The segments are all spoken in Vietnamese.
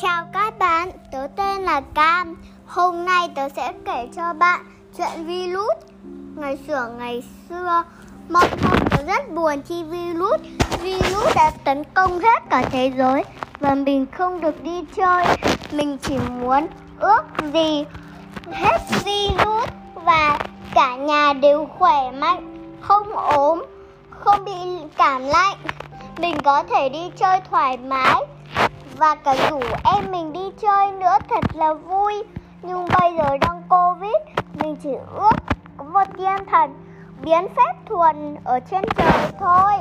Chào các bạn, tớ tên là Cam. Hôm nay tớ sẽ kể cho bạn chuyện virus. Ngày xưa ngày xưa Mọi người tớ rất buồn khi virus. Virus đã tấn công hết cả thế giới Và mình không được đi chơi. Mình chỉ muốn ước gì hết virus Và cả nhà đều khỏe mạnh Không ốm Không bị cảm lạnh. Mình có thể đi chơi thoải mái và cả rủ em mình đi chơi nữa, thật là vui. Nhưng bây giờ đang covid, mình chỉ ước có một thiên thần biến phép thuần ở trên trời thôi.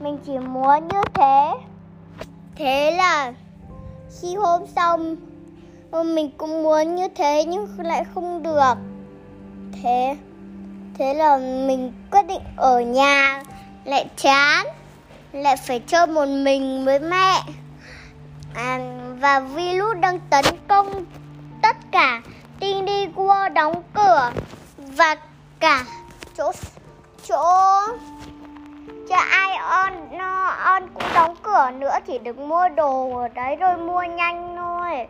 Mình chỉ muốn như thế. Thế là khi hôm sau, mình cũng muốn như thế nhưng lại không được. Thế thế là mình quyết định ở nhà. Lại chán, lại phải chơi một mình với mẹ à, và virus đang tấn công tất cả Tiny World đóng cửa và cả chỗ chỗ cho ai on no, on cũng đóng cửa nữa chỉ được mua đồ ở đấy rồi mua nhanh thôi.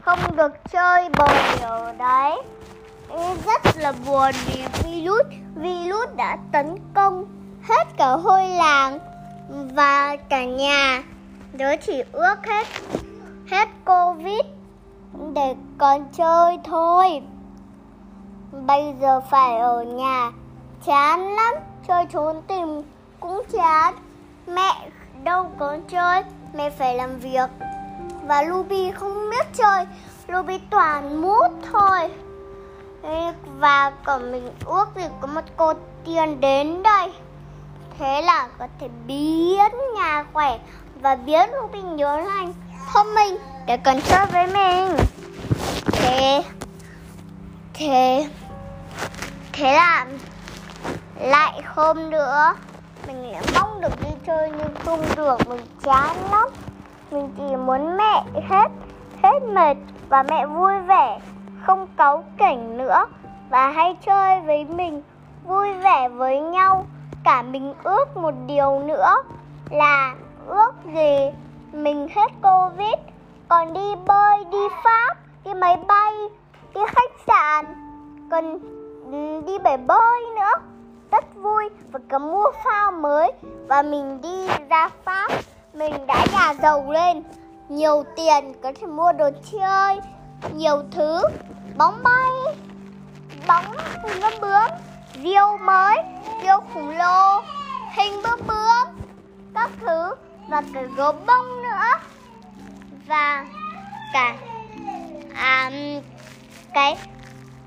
Không được chơi bời ở đấy. Ừ, rất là buồn vì virus virus đã tấn công hết cả hôi làng và cả nhà. Đứa chỉ ước hết hết Covid để còn chơi thôi. Bây giờ phải ở nhà, chán lắm, chơi trốn tìm cũng chán. Mẹ đâu có chơi, mẹ phải làm việc. Và Ruby không biết chơi, Ruby toàn mút thôi. Và còn mình ước thì có một cô tiên đến đây. Thế là có thể biến nhà khỏe và biến Robin nhớ thành thông minh để cần chơi với mình. Thế thế thế là lại hôm nữa, mình lại mong được đi chơi nhưng không được, mình chán lắm. Mình chỉ muốn mẹ hết hết mệt và mẹ vui vẻ, không cáu kỉnh nữa. Và hay chơi với mình, vui vẻ với nhau. Cả mình ước một điều nữa là ước gì mình hết Covid còn đi bơi, đi Pháp, đi máy bay, đi khách sạn, còn đi bể bơi nữa. Rất vui và có mua phao mới và mình đi ra Pháp, mình đã nhà giàu lên, nhiều tiền có thể mua đồ chơi, nhiều thứ, bóng bay, bóng hình bướm bướm, diêu mới, diêu khủng lồ, hình bướm bướm, các thứ và cả gấu bông nữa. Và cả à, cái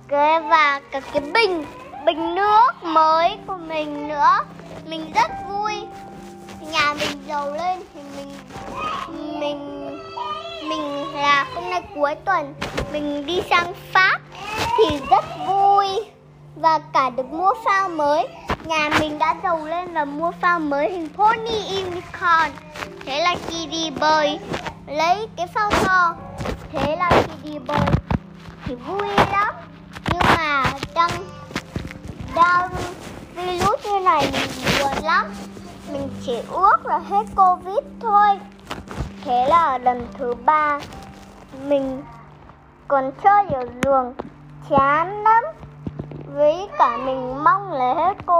cái và cả cái bình bình nước mới của mình nữa. Mình rất vui. Nhà mình giàu lên thì mình mình mình là hôm nay cuối tuần mình đi sang pháp thì rất vui. Và cả được mua phao mới nhà mình đã giàu lên và mua phao mới hình pony unicorn. Thế là khi đi bơi lấy cái phao to. Thế là khi đi bơi thì vui lắm. Nhưng mà đang đang virus như này mình buồn lắm. Mình chỉ ước là hết covid thôi. Thế là lần thứ ba mình còn chơi ở giường chán lắm. Với cả mình mong là hết Covid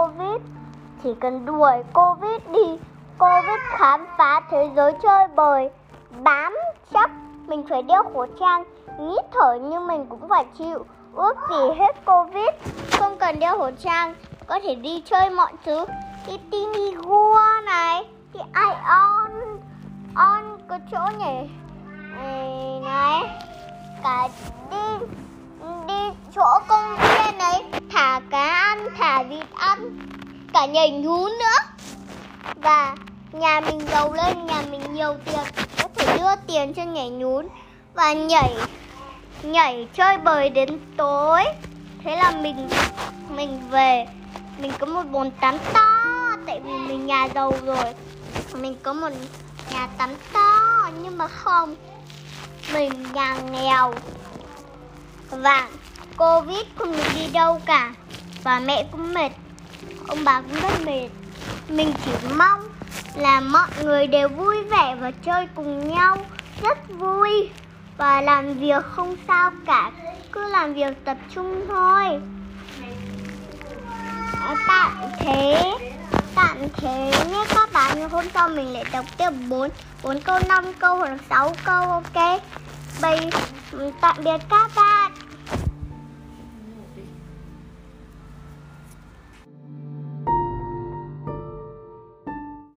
chỉ cần đuổi Covid đi. Covid khám phá thế giới chơi bời. Bám chắc mình phải đeo khẩu trang Nhít thở nhưng mình cũng phải chịu. Ước gì hết Covid, Không cần đeo khẩu trang, Có thể đi chơi mọi thứ. Đi tini Gua này Đi Ion On có chỗ nhỉ? Này, Cả đi đi chỗ công viên ấy. Thả cá ăn, thả vịt ăn cả nhảy nhún nữa. Và nhà mình giàu lên, nhà mình nhiều tiền, có thể đưa tiền cho nhảy nhún và nhảy nhảy chơi bời đến tối. Thế là mình mình về, mình có một bồn tắm to, tại vì mình nhà giàu rồi. Mình có một nhà tắm to, nhưng mà không, mình nhà nghèo. Và Covid không được đi đâu cả, Và mẹ cũng mệt. Ông bà cũng rất mệt. Mình chỉ mong là mọi người đều vui vẻ và chơi cùng nhau rất vui. Và làm việc không sao cả cứ làm việc tập trung thôi. À, tạm thế tạm thế nhé các bạn. Hôm sau mình lại đọc tiếp 4 4 câu 5 câu hoặc 6 câu ok? Bây tạm biệt các bạn.